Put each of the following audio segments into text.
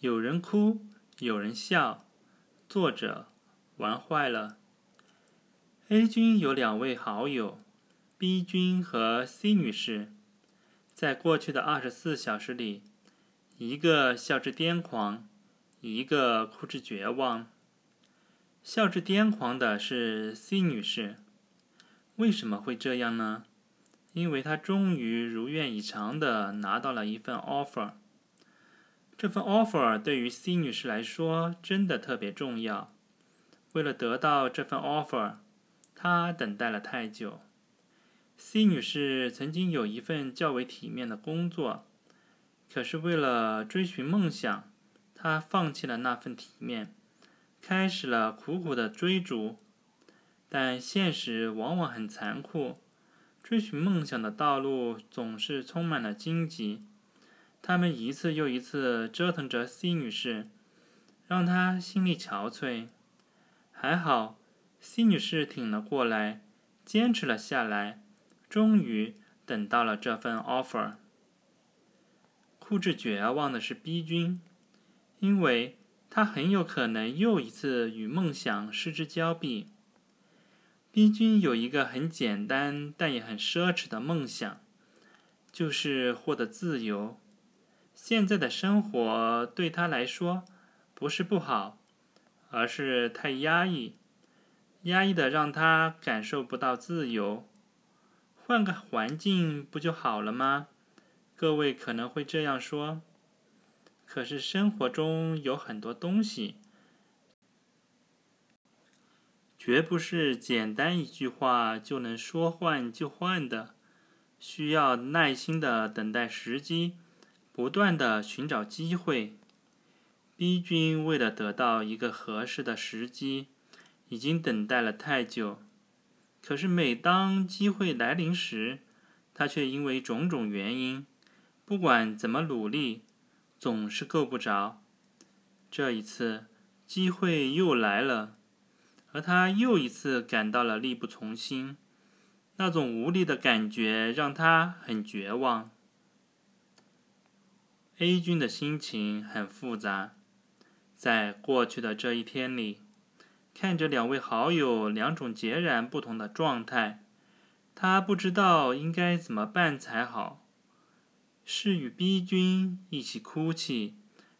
有人哭，有人笑。作者玩坏了。A 君有两位好友，B 君和 C 女士。在过去的二十四小时里，一个笑至癫狂，一个哭至绝望。笑至癫狂的是 C 女士。为什么会这样呢？因为她终于如愿以偿的拿到了一份 offer。这份 offer 对于 C 女士来说真的特别重要。为了得到这份 offer，她等待了太久。C 女士曾经有一份较为体面的工作，可是为了追寻梦想，她放弃了那份体面，开始了苦苦的追逐。但现实往往很残酷，追寻梦想的道路总是充满了荆棘。他们一次又一次折腾着 C 女士，让她心力憔悴。还好，C 女士挺了过来，坚持了下来。终于等到了这份 offer。哭至绝望的是 B 君，因为他很有可能又一次与梦想失之交臂。B 君有一个很简单但也很奢侈的梦想，就是获得自由。现在的生活对他来说不是不好，而是太压抑，压抑的让他感受不到自由。换个环境不就好了吗？各位可能会这样说。可是生活中有很多东西，绝不是简单一句话就能说换就换的，需要耐心的等待时机，不断的寻找机会。B 君为了得到一个合适的时机，已经等待了太久。可是，每当机会来临时，他却因为种种原因，不管怎么努力，总是够不着。这一次，机会又来了，而他又一次感到了力不从心。那种无力的感觉让他很绝望。A 君的心情很复杂，在过去的这一天里。看着两位好友两种截然不同的状态，他不知道应该怎么办才好。是与 B 君一起哭泣，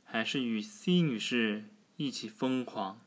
还是与 C 女士一起疯狂？